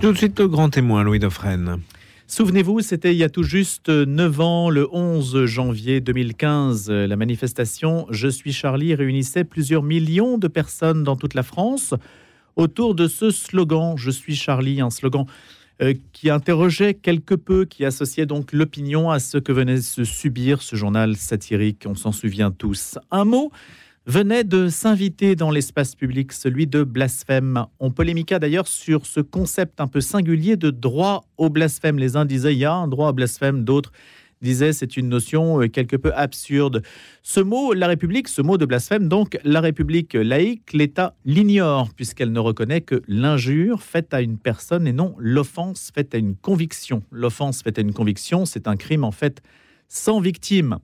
Tout de suite, le grand témoin, Louis Dauphren. Souvenez-vous, c'était il y a tout juste 9 ans, le 11 janvier 2015. La manifestation Je suis Charlie réunissait plusieurs millions de personnes dans toute la France autour de ce slogan Je suis Charlie, un slogan euh, qui interrogeait quelque peu, qui associait donc l'opinion à ce que venait se subir ce journal satirique, on s'en souvient tous. Un mot venait de s'inviter dans l'espace public, celui de blasphème. On polémiqua d'ailleurs sur ce concept un peu singulier de droit au blasphème. Les uns disaient il y a un droit au blasphème, d'autres disaient c'est une notion euh, quelque peu absurde. Ce mot, la République, ce mot de blasphème, donc la République laïque, l'État l'ignore puisqu'elle ne reconnaît que l'injure faite à une personne et non l'offense faite à une conviction. L'offense faite à une conviction, c'est un crime en fait sans victime.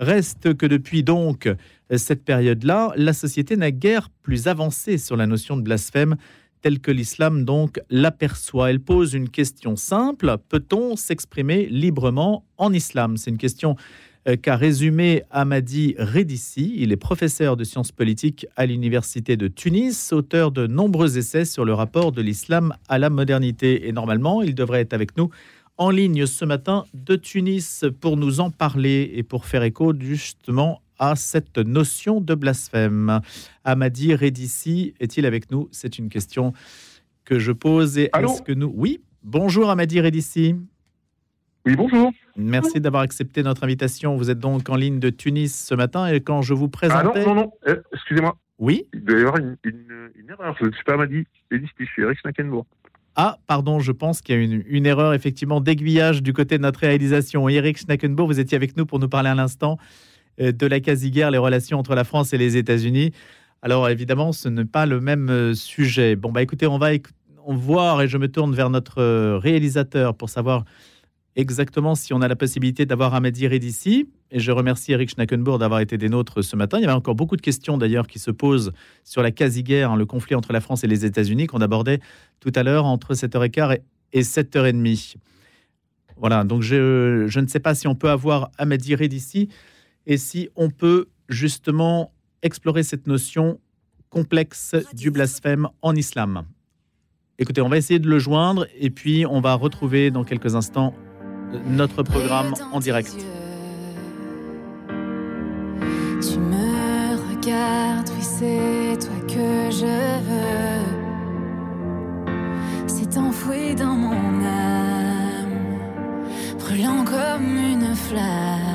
Reste que depuis donc cette période-là, la société n'a guère plus avancé sur la notion de blasphème telle que l'islam donc l'aperçoit. Elle pose une question simple, peut-on s'exprimer librement en islam? C'est une question euh, qu'a résumé Hamadi Redissi. Il est professeur de sciences politiques à l'université de Tunis, auteur de nombreux essais sur le rapport de l'islam à la modernité. Et normalement, il devrait être avec nous en ligne ce matin de Tunis pour nous en parler et pour faire écho justement à cette notion de blasphème. Amadi Redissi est-il avec nous? C'est une question que je pose. Et est-ce que nous? Oui, bonjour Amadi Redissi. Oui, bonjour. Merci d'avoir accepté notre invitation. Vous êtes donc en ligne de Tunis ce matin et quand je vous présentais... Ah non, non, non, euh, excusez-moi. Oui Il doit y avoir une, erreur. Je ne suis pas Amadi Redissi, je suis Eric Schnackenbourg. Ah, pardon, je pense qu'il y a une, erreur effectivement d'aiguillage du côté de notre réalisation. Eric Schnackenbourg, vous étiez avec nous pour nous parler un instant euh, de la quasi-guerre, les relations entre la France et les États-Unis. Alors évidemment, ce n'est pas le même euh, sujet. Bon, bah écoutez, on va voir et je me tourne vers notre euh, réalisateur pour savoir exactement si on a la possibilité d'avoir Ahmadi d'ici. Et je remercie Eric Schnackenbourg d'avoir été des nôtres ce matin. Il y avait encore beaucoup de questions d'ailleurs qui se posent sur la quasi-guerre, hein, le conflit entre la France et les États-Unis qu'on abordait tout à l'heure entre 7h15 et 7h30. Voilà, donc je, je, ne sais pas si on peut avoir Ahmadi d'ici et si on peut justement explorer cette notion complexe du blasphème en islam. Écoutez, on va essayer de le joindre et puis on va retrouver dans quelques instants notre programme en direct. Tu me regardes, oui c'est toi que je veux. C'est enfoui dans mon âme, brûlant comme une flamme.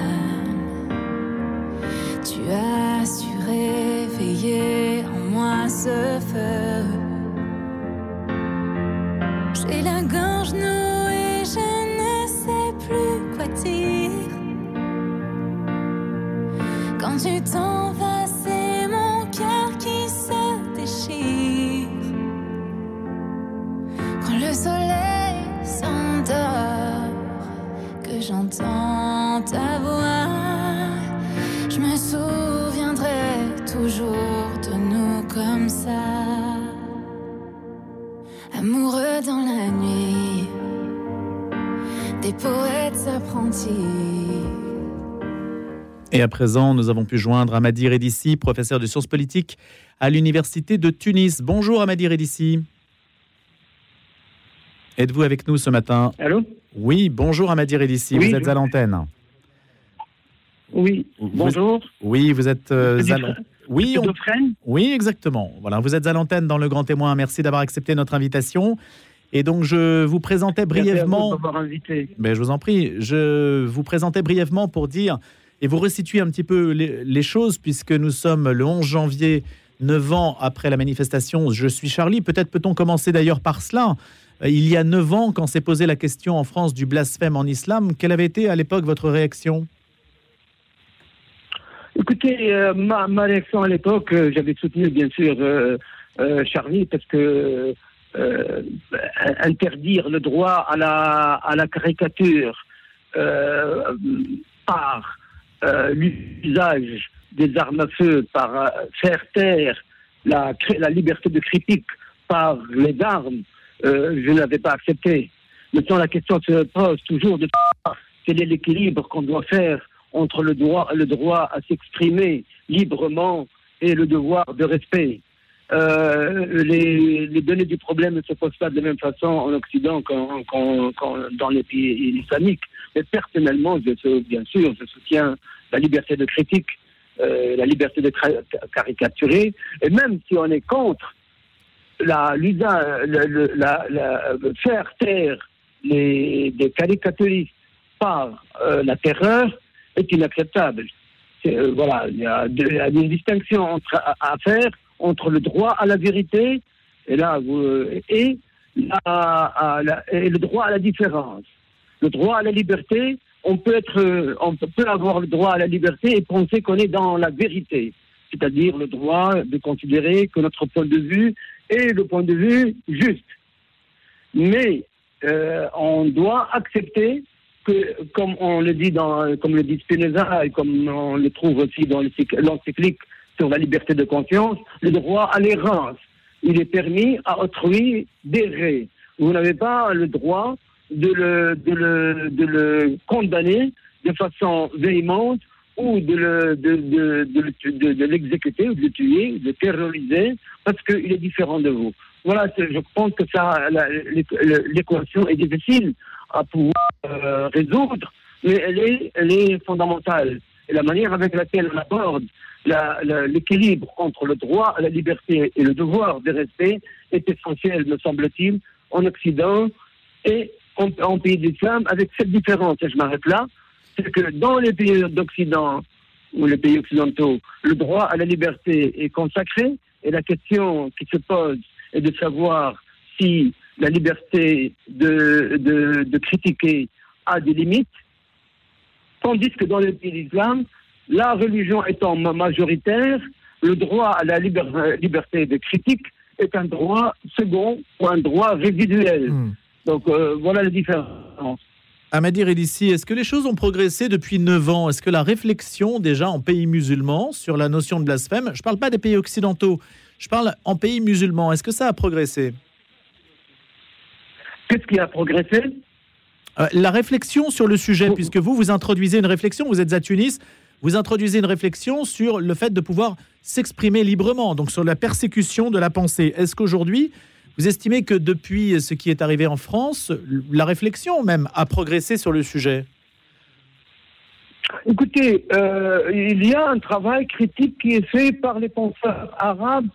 Des poètes apprentis. Et à présent, nous avons pu joindre Amadi Redissi, professeur de sciences politiques à l'Université de Tunis. Bonjour Amadi Redissi. Êtes-vous avec nous ce matin? Allô? Oui, bonjour Amadi Redissi, vous êtes à l'antenne. Oui, bonjour. oui, vous êtes euh, à Oui, oui, exactement. Voilà, vous êtes à l'antenne dans le Grand Témoin. Merci d'avoir accepté notre invitation. Et donc, je vous présentais brièvement. invité. Mais je vous en prie, je vous présentais brièvement pour dire et vous resituer un petit peu les, choses, puisque nous sommes le 11 janvier, 9 ans après la manifestation Je suis Charlie. Peut-être peut-on commencer d'ailleurs par cela. Euh, il y a 9 ans, quand s'est posée la question en France du blasphème en islam, quelle avait été à l'époque votre réaction? Écoutez, euh, ma, ma, réaction à l'époque, euh, j'avais soutenu bien sûr Charlie parce que interdire le droit à la, à la caricature par euh, l'usage des armes à feu, par euh, faire taire la, liberté de critique par les armes, euh, je n'avais pas accepté. Maintenant, la question se pose toujours de quel est l'équilibre qu'on doit faire entre le droit, le droit à s'exprimer librement et le devoir de respect. Euh, les, données du problème ne se posent pas de la même façon en Occident qu'en qu'en- dans les pays islamiques. Mais personnellement, bien sûr, je soutiens la liberté de critique, euh, la liberté de caricaturer, et même si on est contre la, le- le- la, la- faire taire les, des caricaturistes par euh, la terreur est inacceptable. Voilà, il y, a une distinction à faire entre le droit à la vérité et, là, la- et le droit à la différence. Le droit à la liberté, on peut, être, euh, on peut avoir le droit à la liberté et penser qu'on est dans la vérité, c'est-à-dire le droit de considérer que notre point de vue est le point de vue juste. Mais euh, on doit accepter que, comme on le dit dans, comme le dit Spinoza et comme on le trouve aussi dans l'encyclique sur la liberté de conscience, le droit à l'errance. Il est permis à autrui d'errer. Vous n'avez pas le droit de le, de le, de le condamner de façon véhémente ou de le- de, de, de, le- de- de l'exécuter ou de le tuer, de le terroriser parce qu'il est différent de vous. Voilà, je pense que ça, l'équation est difficile à pouvoir euh, résoudre, mais elle est, elle est fondamentale. La manière avec laquelle on aborde l'équilibre entre le droit à la liberté et le devoir de respect est essentiel, me semble-t-il, en Occident et en, pays d'islam, avec cette différence, et je m'arrête là, c'est que dans les pays d'Occident ou les pays occidentaux, le droit à la liberté est consacré. Et la question qui se pose est de savoir si la liberté de, de critiquer a des limites, tandis que dans les pays d'islam, la religion étant ma- majoritaire, le droit à la liber- liberté de critique est un droit second ou un droit résiduel. Hmm. Donc euh, voilà la différence. Amadir Elissi, est-ce que les choses ont progressé depuis 9 ans? Est-ce que la réflexion déjà en pays musulmans sur la notion de blasphème, je ne parle pas des pays occidentaux, je parle en pays musulmans, est-ce que ça a progressé? Qu'est-ce qui a progressé? Euh, La réflexion sur le sujet, puisque vous, vous introduisez une réflexion, vous êtes à Tunis, vous introduisez une réflexion sur le fait de pouvoir s'exprimer librement, donc sur la persécution de la pensée. Est-ce qu'aujourd'hui, vous estimez que depuis ce qui est arrivé en France, la réflexion même a progressé sur le sujet? Écoutez, euh, il y a un travail critique qui est fait par les penseurs arabes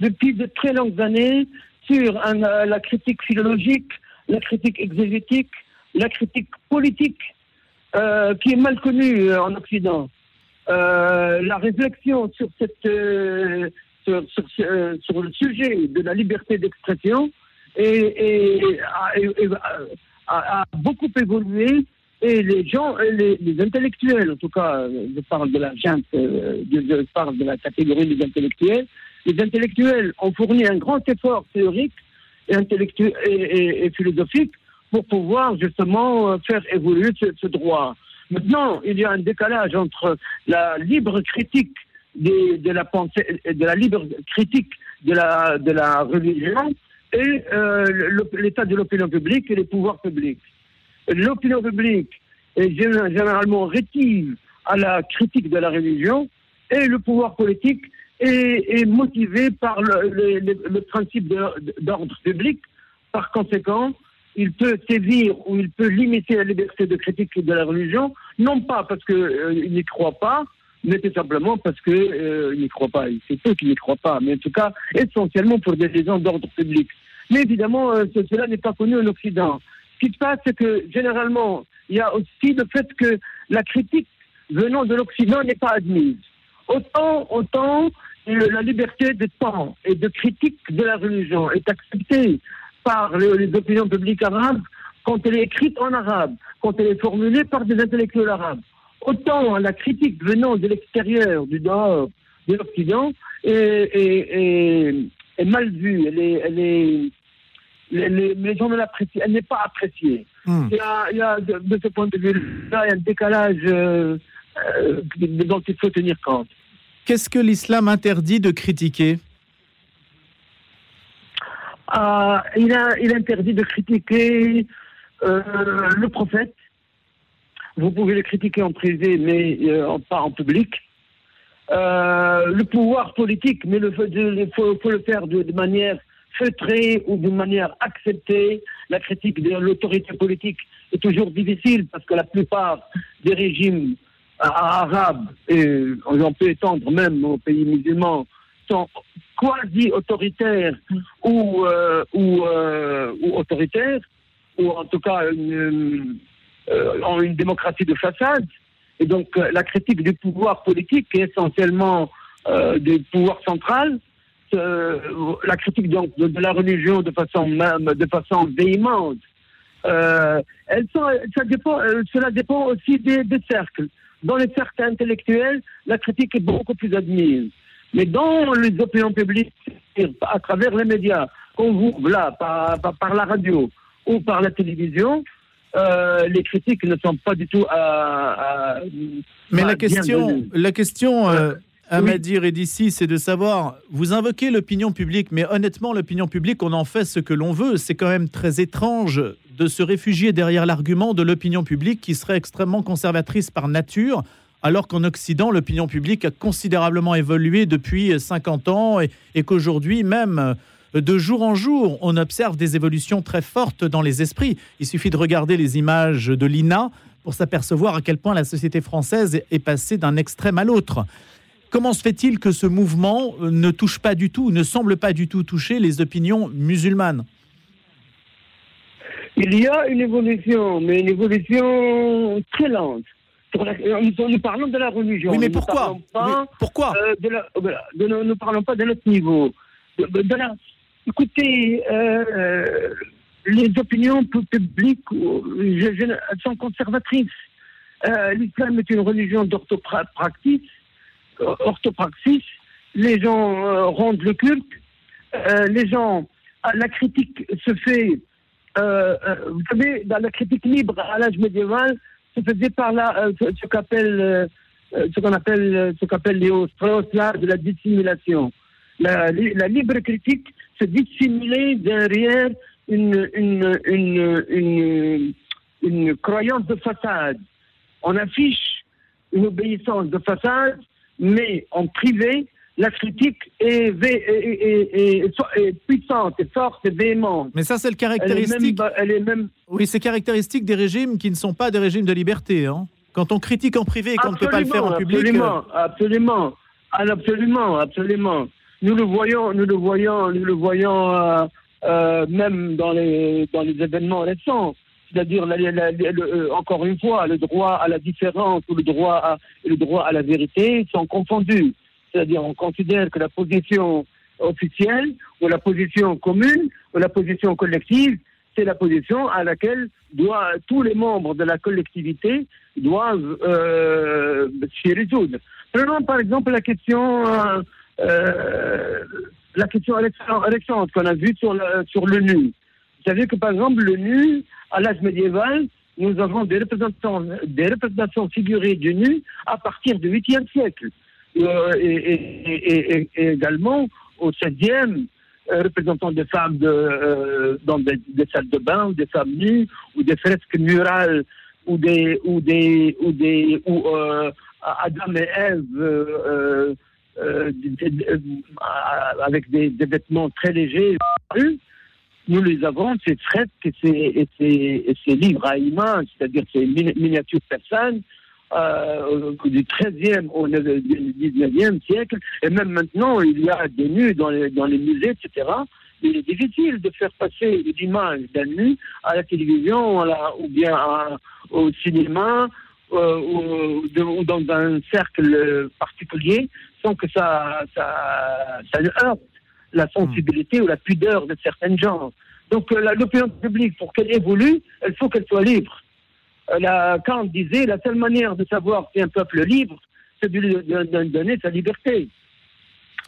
depuis de très longues années sur un, euh, la critique philologique, la critique exégétique, la critique politique, euh, qui est mal connue euh, en Occident. Euh, la réflexion sur, cette, sur, le sujet de la liberté d'expression a, beaucoup évolué et les gens, les, intellectuels, en tout cas, je parle de la gente, je, parle de la catégorie des intellectuels, les intellectuels ont fourni un grand effort théorique et, intellectuel, et philosophique pour pouvoir justement euh, faire évoluer ce, droit. Maintenant, il y a un décalage entre la libre critique de la pensée, de la libre critique de la, de la religion et euh, l'état de l'opinion publique et les pouvoirs publics l'opinion publique est gén- généralement rétive à la critique de la religion et le pouvoir politique est, motivé par le, principe d'ordre public. Par conséquent, il peut sévir ou il peut limiter la liberté de critique de la religion, non pas parce qu'il n'y croit pas, mais tout simplement parce qu'il n'y croit pas. C'est eux qui n'y croient pas, mais en tout cas, essentiellement pour des raisons d'ordre public. Mais évidemment, euh, ce- cela n'est pas connu en Occident. Ce qui se passe, c'est que généralement, il y a aussi le fait que la critique venant de l'Occident n'est pas admise. Autant, autant euh, la liberté de temps et de critique de la religion est acceptée par les, les opinions publiques arabes quand elle est écrite en arabe, quand elle est formulée par des intellectuels arabes. Autant la critique venant de l'extérieur, du dehors, de l'Occident, est, est- est- est mal vue. Elle est, elle est, les, les- les gens ne l'apprécient. Elle n'est pas appréciée. Hmm. Il y a, il y a de, de ce point de vue-là, il y a un décalage euh, euh, dont il faut tenir compte. Qu'est-ce que l'islam interdit de critiquer? Il, a, il interdit de critiquer euh, le prophète. Vous pouvez le critiquer en privé, mais euh, pas en public. euh, le pouvoir politique, mais il faut, le faire de, de manière feutrée ou d'une manière acceptée. La critique de l'autorité politique est toujours difficile parce que la plupart des régimes arabes, et on peut étendre même aux pays musulmans, sont quasi autoritaires ou, euh, euh, ou, autoritaires, ou en tout cas une, euh, ont une démocratie de façade. Et donc la critique du pouvoir politique est essentiellement du pouvoir central, la critique donc de, la religion de façon même, de façon véhémente. elle ça dépend, cela dépend aussi des cercles. Dans les cercles intellectuels, la critique est beaucoup plus admise. Mais dans les opinions publiques, à travers les médias, qu'on vous, là, par, par, la radio ou par la télévision, euh, les critiques ne sont pas du tout à. Mais la question, la question, euh, à oui. et d'ici, c'est de savoir. Vous invoquez l'opinion publique, mais honnêtement, l'opinion publique, on en fait ce que l'on veut. C'est quand même très étrange de se réfugier derrière l'argument de l'opinion publique qui serait extrêmement conservatrice par nature alors qu'en Occident, l'opinion publique a considérablement évolué depuis 50 ans et, qu'aujourd'hui même, de jour en jour, on observe des évolutions très fortes dans les esprits. Il suffit de regarder les images de l'INA pour s'apercevoir à quel point la société française est passée d'un extrême à l'autre. Comment se fait-il que ce mouvement ne touche pas du tout, ne semble pas du tout toucher les opinions musulmanes? Il y a une évolution, mais une évolution très lente. Nous, parlons de la religion. Oui, mais pourquoi Pourquoi euh, de ne parlons pas de notre niveau. écoutez, euh, les opinions publiques sont conservatrices. Euh, l'islam est une religion d'orthopraxis. Orthopraxis. Les gens rendent le culte. les gens, la critique se fait. vous savez, dans la critique libre à l'âge médiéval, se faisait par là euh, ce, qu'appelle euh, euh, ce qu'on appelle ce qu'appelle les de la dissimulation. La, la, libre critique se dissimuler derrière une, une, une, une croyance de façade. On affiche une obéissance de façade, mais en privé, la critique est, puissante, est forte, et véhémente. Mais ça, c'est le caractéristique. Elle est même, Oui, c'est caractéristique des régimes qui ne sont pas des régimes de liberté. Hein. Quand on critique en privé et qu'on ne peut pas le faire en public. Absolument, euh, absolument, absolument, absolument. Nous le voyons, nous le voyons, nous le voyons euh, euh, même dans les dans les événements récents. C'est-à-dire, encore une fois, le droit à la différence ou le droit à, le droit à la vérité sont confondus. C'est-à-dire, on considère que la position officielle ou la position commune ou la position collective, c'est la position à laquelle doit, tous les membres de la collectivité doivent euh, s'y résoudre. Prenons par exemple la question, euh, euh la question Alexandre qu'on a vue sur, sur l'ONU. Vous savez que par exemple l'ONU, à l'âge médiéval, nous avons des représentants, des représentations figurées du nu à partir du 8e siècle. Euh, et, également au 16e, euh, représentant des femmes euh, dans des, salles de bain, ou des femmes nues, ou des fresques murales, ou des ou des ou des ou Adam et Ève avec des, vêtements très légers. Nous les avons, ces fresques et ces, ces livres à images, c'est-à-dire ces miniatures persanes, euh, du 13e au 19e siècle, et même maintenant, il y a des nus dans les, musées, etc. Il est difficile de faire passer une image d'un nu à la télévision ou bien au cinéma euh, ou, dans un cercle particulier sans que ça, ça, heurte la sensibilité ou la pudeur de certains gens. Donc euh, l'opinion publique, pour qu'elle évolue, il faut qu'elle soit libre. Euh, la, Kant disait la seule manière de savoir si un peuple est libre, c'est de lui donner sa liberté.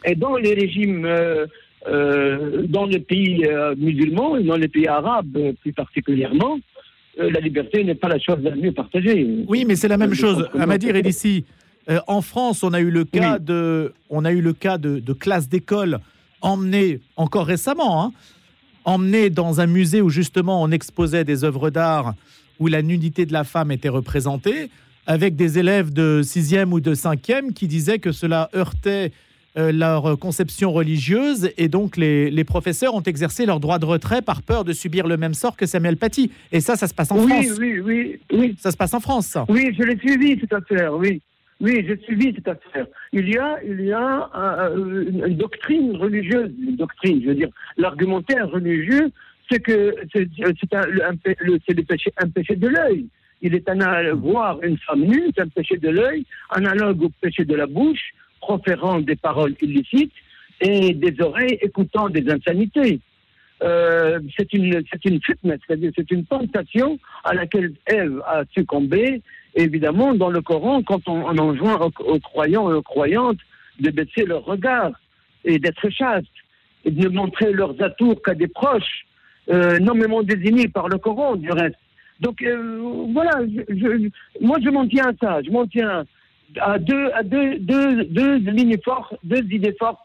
Et dans les régimes, euh, euh, dans les pays musulmans et dans les pays arabes plus particulièrement, la liberté n'est pas la chose la mieux partagée. Oui, mais c'est la même chose. Amadir est ici. en France, on a eu le cas de, on a eu le cas de, de classes d'école emmenées encore récemment, hein, emmenées dans un musée où justement on exposait des œuvres d'art où la nudité de la femme était représentée. avec des élèves de 6e ou de 5e qui disaient que cela heurtait euh, leur conception religieuse et donc les, les professeurs ont exercé leur droit de retrait par peur de subir le même sort que Samuel Paty. Et ça, ça se passe en oui, France. oui, oui, oui. Ça se passe en France, ça. Oui, je l'ai suivi cette affaire, oui. Oui, j'ai suivi cette affaire. Il y a, il y a euh, une, une doctrine religieuse, une doctrine, je veux dire, l'argumentaire religieux, c'est que c'est c'est un, le- un pé- le- c'est le péché, un péché de l'œil. Il est un, voir une femme nue, c'est un péché de l'œil, analogue au péché de la bouche, proférant des paroles illicites, et des oreilles écoutant des insanités. Euh, c'est une, c'est une fitness, c'est-à-dire c'est une tentation à laquelle Ève a succombé. Évidemment, dans le Coran, quand on, on enjoint aux, aux croyants et aux croyantes de baisser leur regard et d'être chastes, et de ne montrer leurs atours qu'à des proches, euh, nommément désignés par le Coran, du reste. Donc euh, voilà, moi je m'en tiens à ça, je m'en tiens à deux, à deux, deux, deux lignes fortes, deux idées fortes,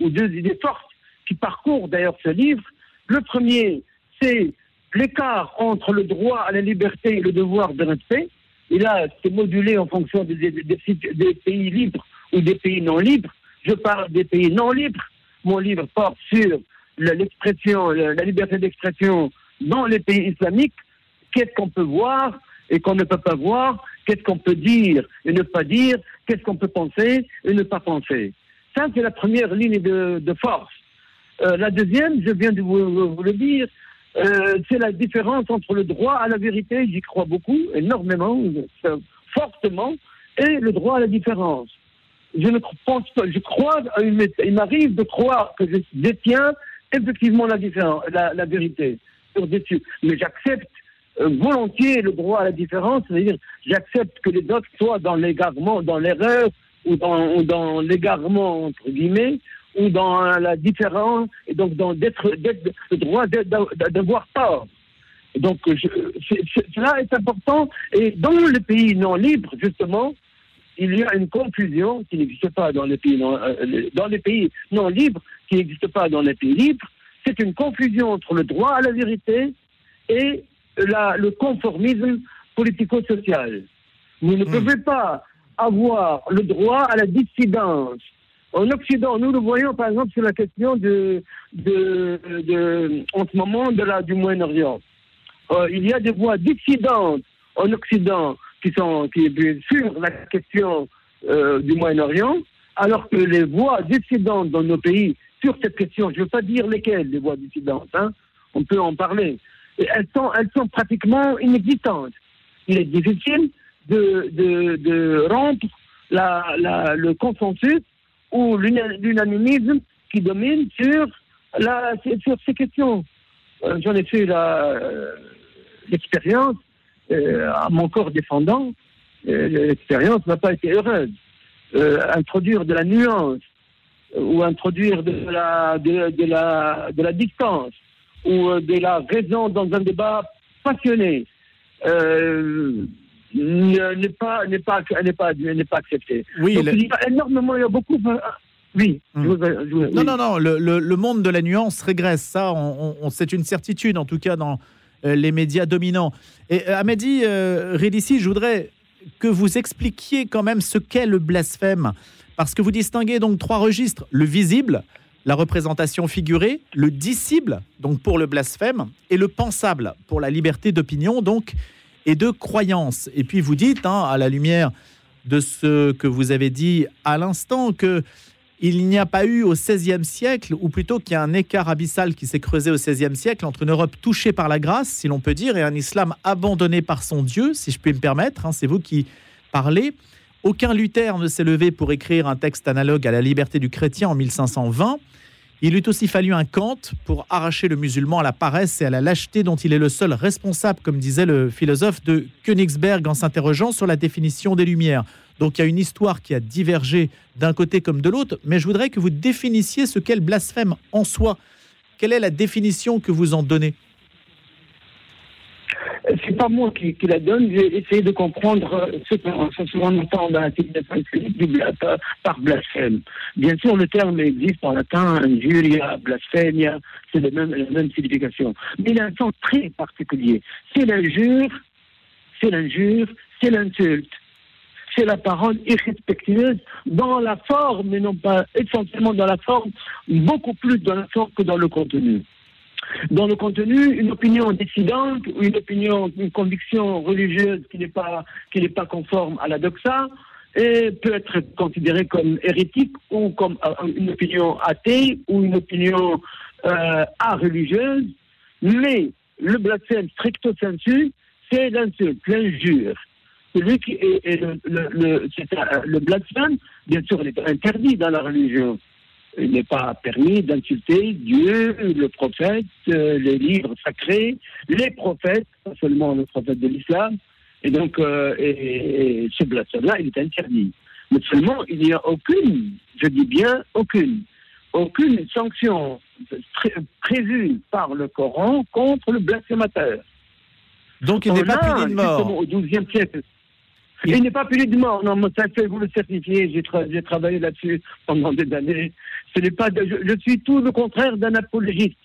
ou deux idées fortes qui parcourent d'ailleurs ce livre. Le premier, c'est l'écart entre le droit à la liberté et le devoir de respect. Et là, c'est modulé en fonction des, des- des pays libres ou des pays non libres. Je parle des pays non libres. Mon livre porte sur l'expression, le- la liberté d'expression dans les pays islamiques. Qu'est-ce qu'on peut voir et qu'on ne peut pas voir? Qu'est-ce qu'on peut dire et ne pas dire? Qu'est-ce qu'on peut penser et ne pas penser? Ça, c'est la première ligne de, de force. Euh, la deuxième, je viens de vous, le dire, euh, c'est la différence entre le droit à la vérité, j'y crois beaucoup, énormément, euh, fortement, et le droit à la différence. Je ne pense pas, je crois, il m'arrive de croire que je détiens effectivement la différence, la, vérité sur des. Mais j'accepte euh, volontiers le droit à la différence, c'est-à-dire j'accepte que les autres soient dans l'égarement, dans l'erreur ou dans, dans l'égarement entre guillemets ou dans la différence et donc dans d'être, d'être- le droit d'avoir tort. Donc cela est important et dans les pays non libres justement il y a une confusion qui n'existe pas dans les pays euh, dans les pays non libres qui n'existe pas dans les pays libres c'est une confusion entre le droit à la vérité et la- le conformisme politico-social. Vous ne pouvez pas avoir le droit à la dissidence. En Occident, nous le voyons par exemple sur la question de, de, de- en ce moment de la, du Moyen-Orient. Euh, il y a des voix dissidentes en Occident qui sont qui, sur la question euh, du Moyen-Orient, alors que les voix dissidentes dans nos pays sur cette question, je ne veux pas dire lesquelles les voix dissidentes, hein, on peut en parler, elles sont, elles sont pratiquement inexistantes. Il est difficile de, de, de rompre la, la, le consensus ou l'una- l'unanimisme qui domine sur, la, sur ces questions. Euh, J'en ai fait euh, l'expérience euh, à mon corps défendant. L'expérience n'a pas été heureuse. Introduire de la nuance ou introduire de la, de, de la, de la distance ou euh, de la raison dans un débat passionné euh, ne- n'est pas n'est pas n'est pas n'est pas accepté. Oui, Donc, le- il y a énormément, il y a beaucoup. euh, Oui. Hmm. je vous- je vous- Non, oui. non, non, le, le- le monde de la nuance régresse. Ça, on, on- c'est une certitude, en tout cas dans euh, les médias dominants. Et Amedi euh, je voudrais que vous expliquiez quand même ce qu'est le blasphème. Parce que vous distinguez donc trois registres le visible, la représentation figurée, le dissible, donc pour le blasphème, et le pensable, pour la liberté d'opinion, donc, et de croyance. Et puis vous dites, hein, à la lumière de ce que vous avez dit à l'instant, que il n'y a pas eu au XVIe siècle, ou plutôt qu'il y a un écart abyssal qui s'est creusé au XVIe siècle entre une Europe touchée par la grâce, si l'on peut dire, et un islam abandonné par son Dieu, si je puis me permettre. hein, c'est vous qui parlez. Aucun Luther ne s'est levé pour écrire un texte analogue à la liberté du chrétien en 1520. Il eût aussi fallu un Kant pour arracher le musulman à la paresse et à la lâcheté dont il est le seul responsable, comme disait le philosophe de Königsberg en s'interrogeant sur la définition des Lumières. Donc il y a une histoire qui a divergé d'un côté comme de l'autre, mais je voudrais que vous définissiez ce qu'est le blasphème en soi. Quelle est la définition que vous en donnez? C'est pas moi qui, la donne, j'ai essayé de comprendre euh, ce qu'on qu'on entend dans la par blasphème. Bien sûr, le terme existe en latin, injuria, blasphémia, c'est la même, la même signification. Mais il a un sens très particulier. C'est l'injure, c'est l'injure, c'est l'insulte. c'est la parole irrespectueuse dans la forme, mais non pas essentiellement dans la forme, beaucoup plus dans la forme que dans le contenu. Dans le contenu, une opinion dissidente ou une opinion, une conviction religieuse qui n'est pas, qui n'est pas conforme à la doxa peut être considérée comme hérétique ou comme euh, une opinion athée ou une opinion euh, religieuse. Mais le blasphème stricto sensu, c'est l'insulte, l'injure. Celui qui est, le, le, le, blasphème, bien sûr, il est interdit dans la religion. Il n'est pas permis d'insulter Dieu, le prophète, euh, les livres sacrés, les prophètes, pas seulement le prophète de l'islam. Et donc, euh, et, ce blasphème-là, il est interdit. Mais seulement, il n'y a aucune, je dis bien aucune, aucune sanction prévue par le Coran contre le blasphémateur. Donc il n'est pas puni de mort. Au XIIe siècle. Il, n'est pas puni de mort. Non, ça fait vous le certifier. J'ai travaillé là-dessus pendant des années. Ce n'est pas. je, suis tout le contraire d'un apologiste.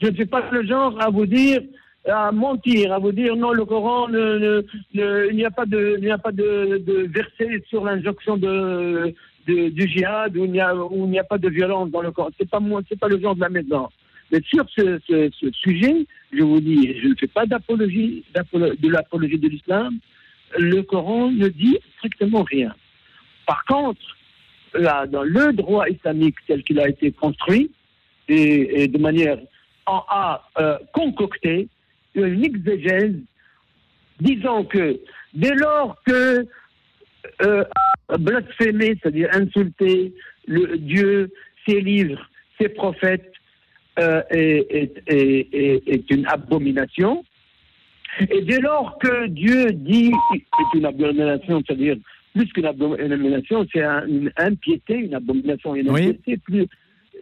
Je ne suis pas le genre à vous dire à mentir, à vous dire non, le Coran, il n'y a pas de, il n'y a pas de, verset sur l'injonction de, du djihad où il n'y a, a pas de violence dans le Coran. C'est pas moi, c'est pas le genre de la maison. Mais sur ce, ce, sujet, je vous dis, je ne fais pas d'apologie, de l'apologie de l'islam. Le Coran ne dit strictement rien. Par contre, là, dans le droit islamique tel qu'il a été construit, et, de manière en a euh, concocté une exégèse disant que dès lors que euh, blasphémer, c'est-à-dire insulter le Dieu, ses livres, ses prophètes, euh, est, une abomination. Et dès lors que Dieu dit c'est une abomination, c'est-à-dire plus qu'une abomination, c'est un, une impiété, une abomination, une impiété. Plus,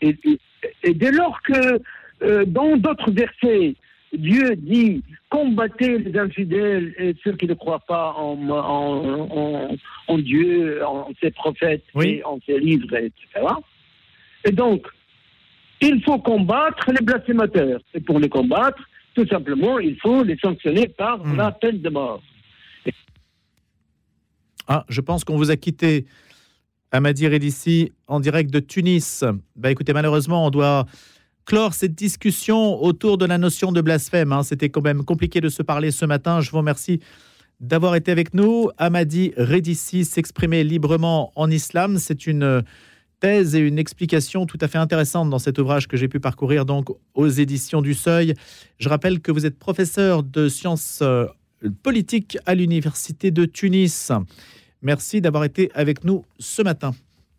et, dès lors que euh, dans d'autres versets, Dieu dit combattez les infidèles et ceux qui ne croient pas en, en, en, Dieu, en ses prophètes et en ses livres, etc. Et donc, il faut combattre les blasphémateurs. Et pour les combattre, tout simplement, il faut les sanctionner par hmm. la peine de mort. Ah, je pense qu'on vous a quitté, Amadi Redissi, en direct de Tunis. Bah, écoutez, malheureusement, on doit clore cette discussion autour de la notion de blasphème. Hein. C'était quand même compliqué de se parler ce matin. Je vous remercie d'avoir été avec nous. Amadi Redissi s'exprimer librement en islam, c'est une et une explication tout à fait intéressante dans cet ouvrage que j'ai pu parcourir donc aux éditions du Seuil. Je rappelle que vous êtes professeur de sciences euh, politiques à l'université de Tunis. Merci d'avoir été avec nous ce matin.